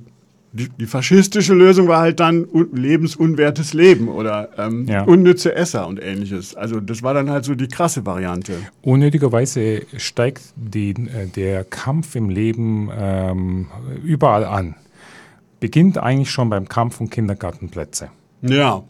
B: die, die, faschistische Lösung war halt dann lebensunwertes Leben oder ähm, ja. unnütze Esser und ähnliches. Also das war dann halt so die krasse Variante.
A: Unnötigerweise steigt die, äh, der Kampf im Leben ähm, überall an. Beginnt eigentlich schon beim Kampf um Kindergartenplätze.
B: Ja.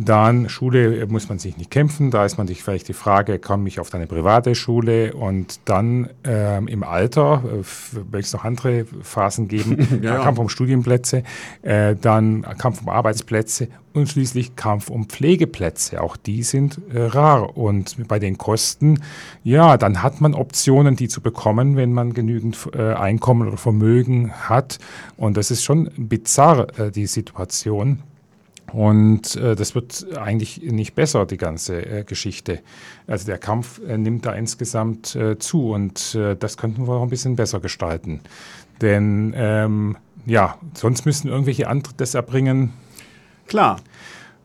A: Dann Schule muss man sich nicht kämpfen, da ist man sich vielleicht die Frage, komme ich auf eine private Schule und dann ähm, im Alter, äh, wenn es noch andere Phasen geben, ja. Kampf um Studienplätze, äh, dann Kampf um Arbeitsplätze und schließlich Kampf um Pflegeplätze. Auch die sind äh, rar und bei den Kosten, ja, dann hat man Optionen, die zu bekommen, wenn man genügend äh, Einkommen oder Vermögen hat und das ist schon bizarr, äh, die Situation. Und äh, das wird eigentlich nicht besser, die ganze äh, Geschichte. Also der Kampf äh, nimmt da insgesamt äh, zu und äh, das könnten wir auch ein bisschen besser gestalten. Denn ähm, ja, sonst müssen irgendwelche andere das erbringen.
B: Klar.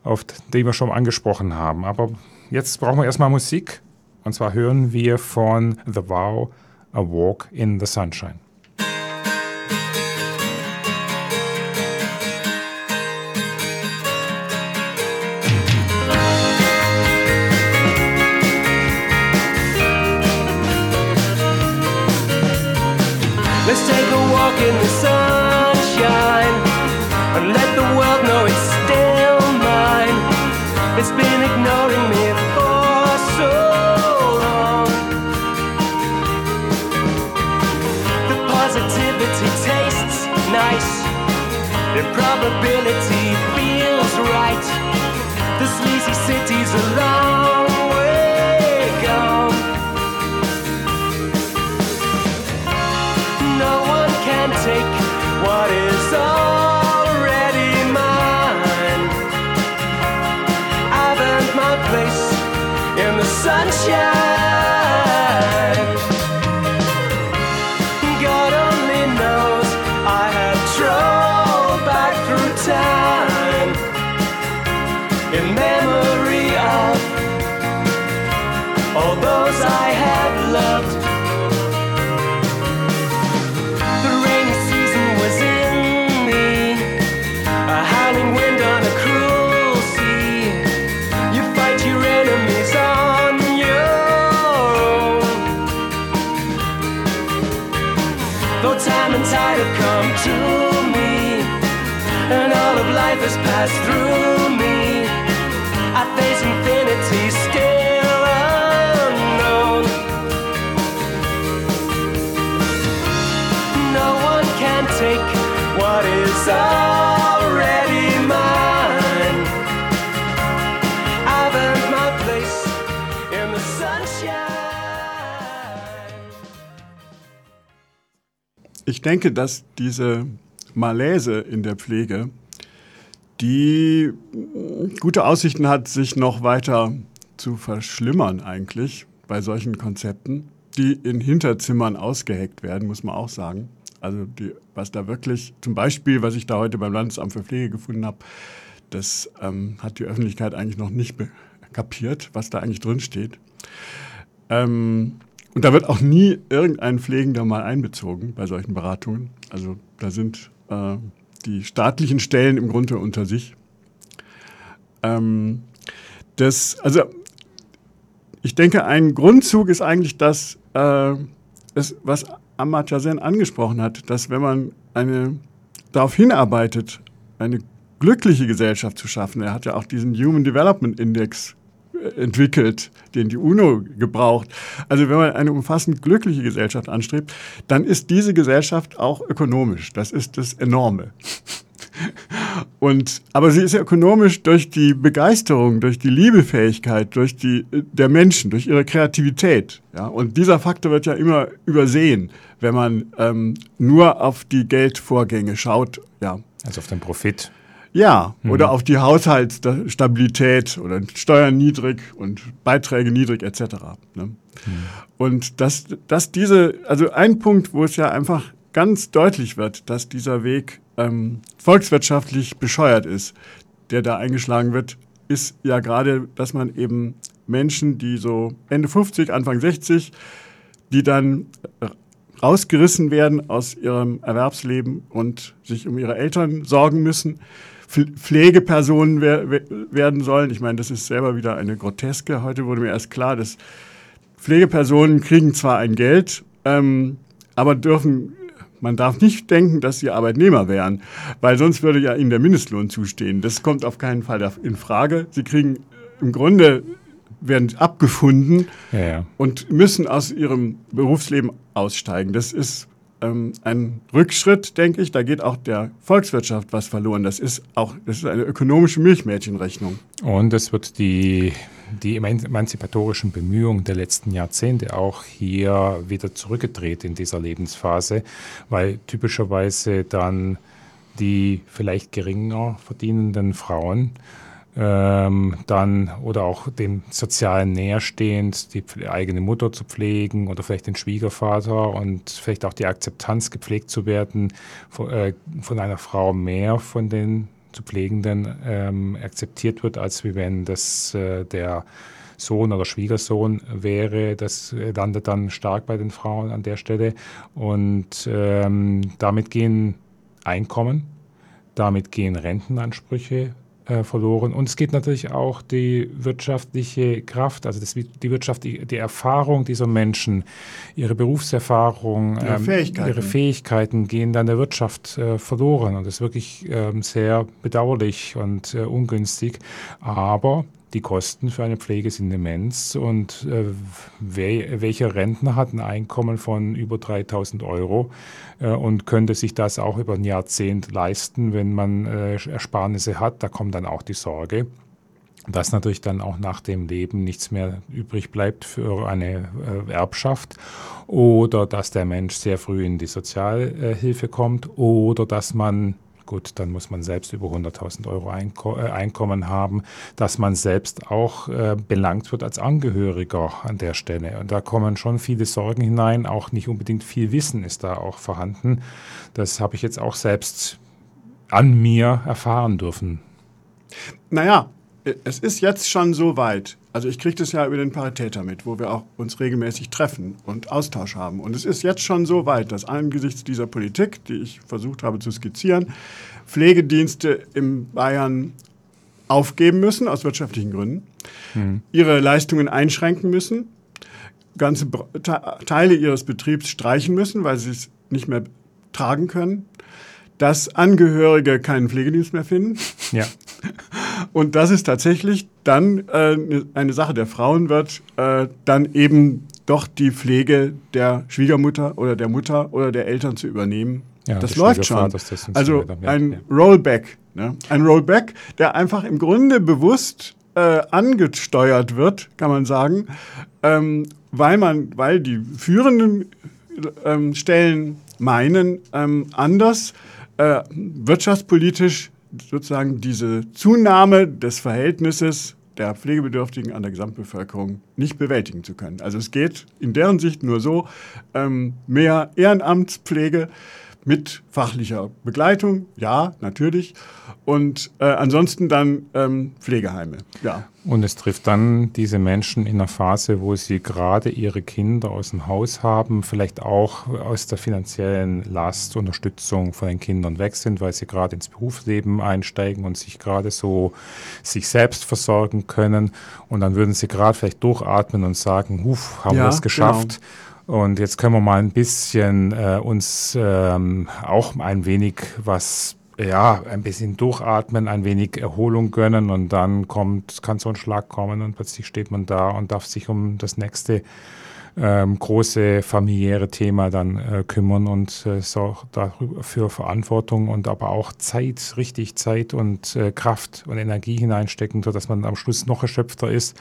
A: Auf die wir schon angesprochen haben. Aber jetzt brauchen wir erstmal Musik. Und zwar hören wir von The Vow A Walk in the Sunshine. The
D: passed through me. I face infinity still unknown. No one can take what is already mine. I've earned my place in the sunshine.
B: Ich denke, dass diese Malaise in der Pflege die gute Aussichten hat, sich noch weiter zu verschlimmern eigentlich bei solchen Konzepten, die in Hinterzimmern ausgeheckt werden, muss man auch sagen. Also die, was da wirklich, zum Beispiel, was ich da heute beim Landesamt für Pflege gefunden habe, das ähm, hat die Öffentlichkeit eigentlich noch nicht kapiert, was da eigentlich drin steht. Ähm, und da wird auch nie irgendein Pflegender mal einbezogen bei solchen Beratungen. Also da sind äh, die staatlichen Stellen im Grunde unter sich. Ähm, das, also ich denke, ein Grundzug ist eigentlich das, äh, das was Amartya Sen angesprochen hat, dass wenn man eine, darauf hinarbeitet, eine glückliche Gesellschaft zu schaffen, er hat ja auch diesen Human Development Index entwickelt, den die UNO gebraucht. Also wenn man eine umfassend glückliche Gesellschaft anstrebt, dann ist diese Gesellschaft auch ökonomisch. Das ist das Enorme. Und, aber sie ist ökonomisch durch die Begeisterung, durch die Liebefähigkeit, durch die, der Menschen, durch ihre Kreativität. Ja? Und dieser Faktor wird ja immer übersehen, wenn man ähm, nur auf die Geldvorgänge schaut. Ja.
A: Also auf den Profit.
B: Ja, mhm. oder auf die Haushaltsstabilität oder Steuern niedrig und Beiträge niedrig etc. Ne? Mhm. Und dass, dass diese, also ein Punkt, wo es ja einfach ganz deutlich wird, dass dieser Weg ähm, volkswirtschaftlich bescheuert ist, der da eingeschlagen wird, ist ja gerade, dass man eben Menschen, die so Ende 50, Anfang 60, die dann rausgerissen werden aus ihrem Erwerbsleben und sich um ihre Eltern sorgen müssen, Pflegepersonen wer werden sollen. Ich meine, das ist selber wieder eine Groteske. Heute wurde mir erst klar, dass Pflegepersonen kriegen zwar ein Geld, ähm, aber dürfen man darf nicht denken, dass sie Arbeitnehmer wären, weil sonst würde ja ihnen der Mindestlohn zustehen. Das kommt auf keinen Fall in Frage. Sie kriegen im Grunde werden abgefunden ja, ja. und müssen aus ihrem Berufsleben aussteigen. Das ist ähm, ein Rückschritt, denke ich. Da geht auch der Volkswirtschaft was verloren. Das ist auch das ist eine ökonomische Milchmädchenrechnung.
A: Und es wird die, die emanzipatorischen Bemühungen der letzten Jahrzehnte auch hier wieder zurückgedreht in dieser Lebensphase, weil typischerweise dann die vielleicht geringer verdienenden Frauen ähm, dann oder auch dem Sozialen näherstehend, die eigene Mutter zu pflegen oder vielleicht den Schwiegervater und vielleicht auch die Akzeptanz gepflegt zu werden von, äh, von einer Frau mehr von den zu Pflegenden ähm, akzeptiert wird, als wie wenn das äh, der Sohn oder Schwiegersohn wäre. Das äh, landet dann stark bei den Frauen an der Stelle. Und ähm, damit gehen Einkommen, damit gehen Rentenansprüche verloren. Und es geht natürlich auch die wirtschaftliche Kraft, also das, die Wirtschaft, die, die Erfahrung dieser Menschen, ihre Berufserfahrung,
B: ihre, ähm, Fähigkeiten.
A: ihre Fähigkeiten gehen dann der Wirtschaft äh, verloren. Und das ist wirklich ähm, sehr bedauerlich und äh, ungünstig. Aber die Kosten für eine Pflege sind immens und äh, wer, welcher Rentner hat ein Einkommen von über 3000 Euro äh, und könnte sich das auch über ein Jahrzehnt leisten, wenn man äh, Ersparnisse hat? Da kommt dann auch die Sorge dass natürlich dann auch nach dem Leben nichts mehr übrig bleibt für eine äh, Erbschaft oder dass der Mensch sehr früh in die Sozialhilfe kommt oder dass man gut, dann muss man selbst über 100.000 Euro Einko äh, Einkommen haben, dass man selbst auch äh, belangt wird als Angehöriger an der Stelle. Und da kommen schon viele Sorgen hinein, auch nicht unbedingt viel Wissen ist da auch vorhanden. Das habe ich jetzt auch selbst an mir erfahren dürfen.
B: Naja, es ist jetzt schon so weit. Also ich kriege das ja über den Paritäter mit, wo wir auch uns regelmäßig treffen und Austausch haben. Und es ist jetzt schon so weit, dass angesichts dieser Politik, die ich versucht habe zu skizzieren, Pflegedienste in Bayern aufgeben müssen aus wirtschaftlichen Gründen, mhm. ihre Leistungen einschränken müssen, ganze Teile ihres Betriebs streichen müssen, weil sie es nicht mehr tragen können dass Angehörige keinen Pflegedienst mehr finden.
A: Ja.
B: Und dass es tatsächlich dann äh, eine Sache der Frauen wird, äh, dann eben doch die Pflege der Schwiegermutter oder der Mutter oder der Eltern zu übernehmen. Ja, das läuft schon. Das also ein ja. Rollback. Ne? Ein Rollback, der einfach im Grunde bewusst äh, angesteuert wird, kann man sagen, ähm, weil man, weil die führenden ähm, Stellen meinen, ähm, anders äh, wirtschaftspolitisch sozusagen diese Zunahme des Verhältnisses der Pflegebedürftigen an der Gesamtbevölkerung nicht bewältigen zu können. Also es geht in deren Sicht nur so, ähm, mehr Ehrenamtspflege mit fachlicher Begleitung, ja, natürlich, und äh, ansonsten dann ähm, Pflegeheime, ja.
A: Und es trifft dann diese Menschen in einer Phase, wo sie gerade ihre Kinder aus dem Haus haben, vielleicht auch aus der finanziellen Last, Unterstützung von den Kindern weg sind, weil sie gerade ins Berufsleben einsteigen und sich gerade so sich selbst versorgen können. Und dann würden sie gerade vielleicht durchatmen und sagen, huf, haben ja, wir es geschafft. Genau. Und jetzt können wir mal ein bisschen äh, uns ähm, auch ein wenig was ja, ein bisschen durchatmen, ein wenig Erholung gönnen. Und dann kommt, kann so ein Schlag kommen und plötzlich steht man da und darf sich um das nächste ähm, große familiäre Thema dann äh, kümmern und äh, so dafür Verantwortung und aber auch Zeit, richtig Zeit und äh, Kraft und Energie hineinstecken, sodass man am Schluss noch erschöpfter ist,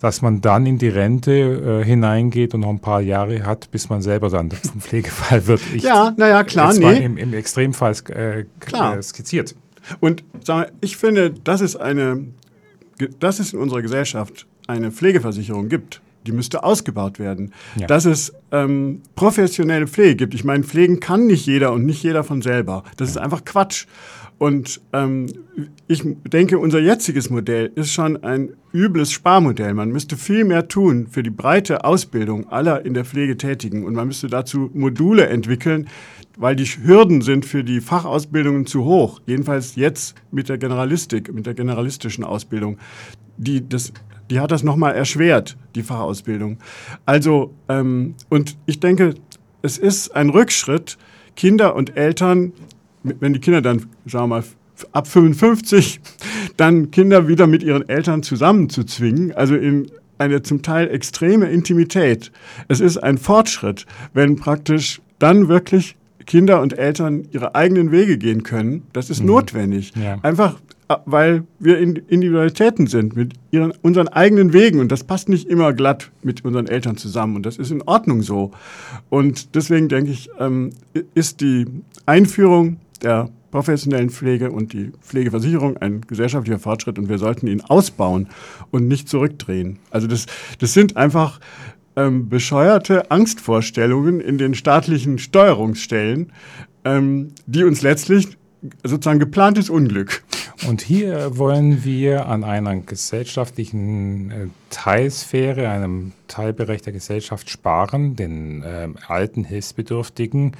A: dass man dann in die Rente äh, hineingeht und noch ein paar Jahre hat, bis man selber dann zum Pflegefall wird.
B: Ich, ja, naja, klar, nee.
A: Im, Im Extremfall äh, klar. skizziert.
B: Und sag, ich finde, dass es eine, dass es in unserer Gesellschaft eine Pflegeversicherung gibt, die müsste ausgebaut werden. Ja. Dass es ähm, professionelle Pflege gibt. Ich meine, pflegen kann nicht jeder und nicht jeder von selber. Das ist einfach Quatsch. Und ähm, ich denke, unser jetziges Modell ist schon ein übles Sparmodell. Man müsste viel mehr tun für die breite Ausbildung aller in der Pflege Tätigen. Und man müsste dazu Module entwickeln, weil die Hürden sind für die Fachausbildungen zu hoch. Jedenfalls jetzt mit der Generalistik, mit der generalistischen Ausbildung. Die, das, die hat das nochmal erschwert, die Fachausbildung. Also, ähm, und ich denke, es ist ein Rückschritt, Kinder und Eltern wenn die Kinder dann, sagen wir mal, ab 55, dann Kinder wieder mit ihren Eltern zusammenzuzwingen, also in eine zum Teil extreme Intimität. Es ist ein Fortschritt, wenn praktisch dann wirklich Kinder und Eltern ihre eigenen Wege gehen können. Das ist mhm. notwendig. Ja. Einfach weil wir Individualitäten sind mit ihren, unseren eigenen Wegen und das passt nicht immer glatt mit unseren Eltern zusammen und das ist in Ordnung so. Und deswegen denke ich, ähm, ist die Einführung der professionellen Pflege und die Pflegeversicherung ein gesellschaftlicher Fortschritt und wir sollten ihn ausbauen und nicht zurückdrehen. Also das, das sind einfach ähm, bescheuerte Angstvorstellungen in den staatlichen Steuerungsstellen, ähm, die uns letztlich sozusagen geplantes Unglück.
A: Und hier wollen wir an einer gesellschaftlichen äh, Teilsphäre, einem Teilbereich der Gesellschaft sparen, den äh, alten Hilfsbedürftigen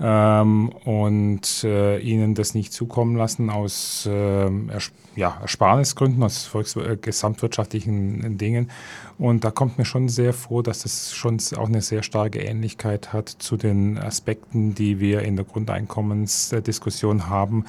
A: ähm, und äh, ihnen das nicht zukommen lassen aus äh, Ers ja, Ersparnisgründen, aus volks äh, gesamtwirtschaftlichen Dingen. Und da kommt mir schon sehr vor, dass das schon auch eine sehr starke Ähnlichkeit hat zu den Aspekten, die wir in der Grundeinkommensdiskussion haben,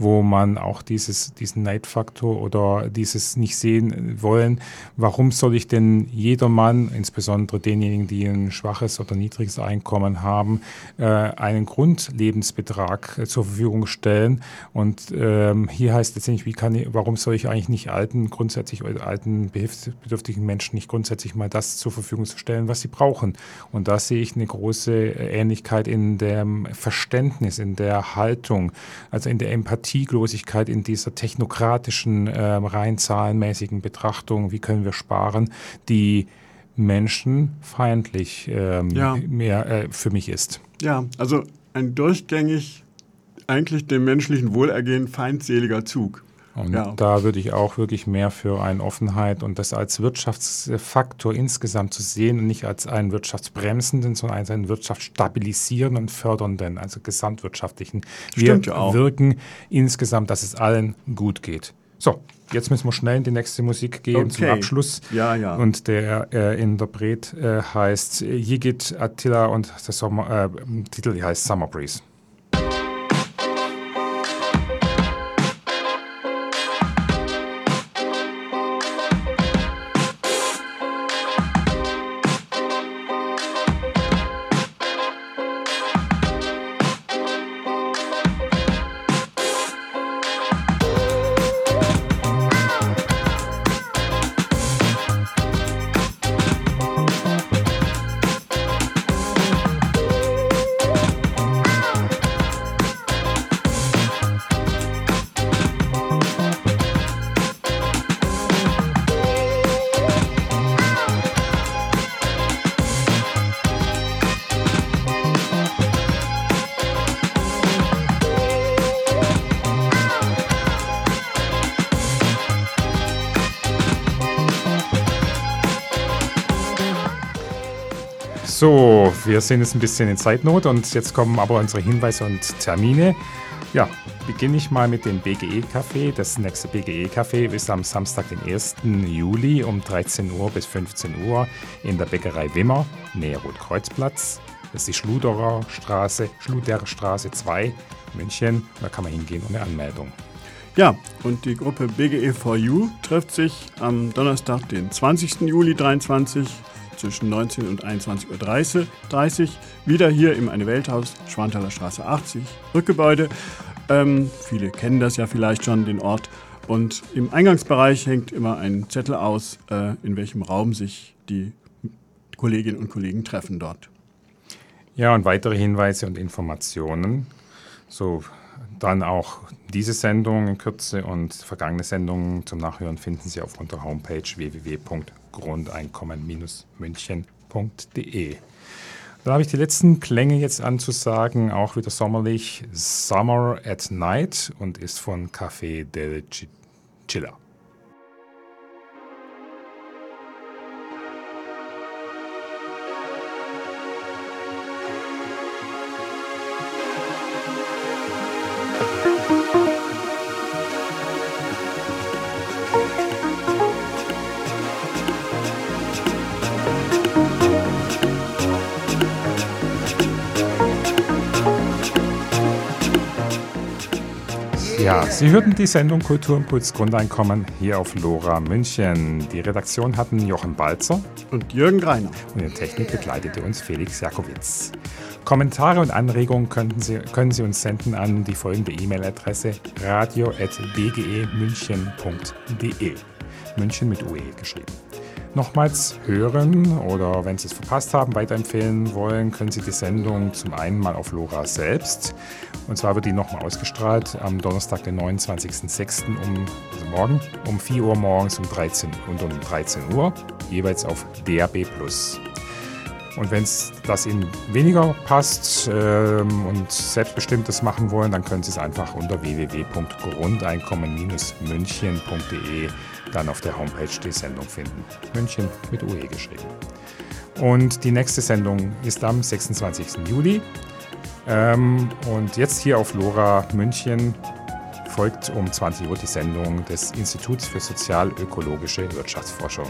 A: wo man auch dieses, diesen Neidfaktor oder dieses nicht sehen wollen. Warum soll ich denn jedermann, insbesondere denjenigen, die ein schwaches oder niedriges Einkommen haben, äh, einen Grundlebensbetrag äh, zur Verfügung stellen? Und ähm, hier heißt letztendlich, wie kann ich, warum soll ich eigentlich nicht alten, grundsätzlich oder alten bedürftigen Menschen nicht grundsätzlich mal das zur Verfügung stellen, was sie brauchen? Und da sehe ich eine große Ähnlichkeit in dem Verständnis, in der Haltung, also in der Empathieglosigkeit, in dieser technokratischen, äh, rein zahlenmäßigen Betrachtung, wie können wir sparen, die menschenfeindlich ähm,
B: Ja.
A: mehr äh, für mich ist.
B: Ja, also ein durchgängig eigentlich dem menschlichen Wohlergehen feindseliger Zug.
A: Und
B: Ja.
A: da würde ich auch wirklich mehr für eine Offenheit und das als Wirtschaftsfaktor insgesamt zu sehen und nicht als einen wirtschaftsbremsenden, sondern als einen wirtschaftsstabilisierenden und fördernden, also gesamtwirtschaftlichen
B: Stimmt ja
A: wirken insgesamt, dass es allen gut geht. So, jetzt müssen wir schnell in die nächste Musik gehen zum
B: Okay.
A: Abschluss.
B: Ja, ja.
A: Und der äh, Interpret äh, heißt Yigit Attila und der Sommer, äh, Titel heißt Summer Breeze. Wir sind jetzt ein bisschen in Zeitnot und jetzt kommen aber unsere Hinweise und Termine. Ja, beginne ich mal mit dem BGE-Café. Das nächste BGE-Café ist am Samstag, den 1. Juli um 13 Uhr bis 15 Uhr in der Bäckerei Wimmer, nähe Rotkreuzplatz. Das ist die Schluderer Straße, Schluderer Straße 2, München. Da kann man hingehen ohne Anmeldung.
B: Ja, und die Gruppe BGE4U trifft sich am Donnerstag, den 20. Juli 23 zwischen 19 und 21.30 Uhr 30, wieder hier im Eine Welthaus, Schwanthaler Straße 80, Rückgebäude. Ähm, viele kennen das ja vielleicht schon, den Ort. Und im Eingangsbereich hängt immer ein Zettel aus, äh, in welchem Raum sich die Kolleginnen und Kollegen treffen dort.
A: Ja, und weitere Hinweise und Informationen, so dann auch diese Sendung in Kürze und vergangene Sendungen zum Nachhören finden Sie auf unserer Homepage www.grundeinkommen-münchen.de. Dann habe ich die letzten Klänge jetzt anzusagen, auch wieder sommerlich, Summer at Night und ist von Café del Chi- Chilla. Sie hörten die Sendung Kulturimpuls Grundeinkommen hier auf Lora München. Die Redaktion hatten Jochen Balzer
B: Und Jürgen Greiner.
A: und in der Technik begleitete uns Felix Jakowitz. Kommentare und Anregungen könnten Sie, können Sie uns senden an die folgende E-Mail-Adresse radio.bgemünchen.de. München mit UE geschrieben. Nochmals hören oder wenn Sie es verpasst haben, weiterempfehlen wollen, können Sie die Sendung zum einen mal auf LoRa selbst. Und zwar wird die nochmal ausgestrahlt am Donnerstag, den 29.06. um also morgen um 4 Uhr morgens um 13 und um 13 Uhr, jeweils auf DAB+. Und wenn es das Ihnen weniger passt ähm, und selbstbestimmt das machen wollen, dann können Sie es einfach unter www.grundeinkommen-münchen.de dann auf der Homepage die Sendung finden. München mit UE geschrieben. Und die nächste Sendung ist am 26. Juli. Ähm, und jetzt hier auf LoRa München folgt um 20 Uhr die Sendung des Instituts für sozial-ökologische Wirtschaftsforschung.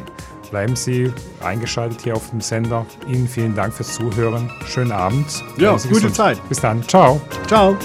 A: Bleiben Sie eingeschaltet hier auf dem Sender. Ihnen vielen Dank fürs Zuhören. Schönen Abend.
B: Ja, gute
A: gesund.
B: Zeit.
A: Bis dann. Ciao.
B: Ciao.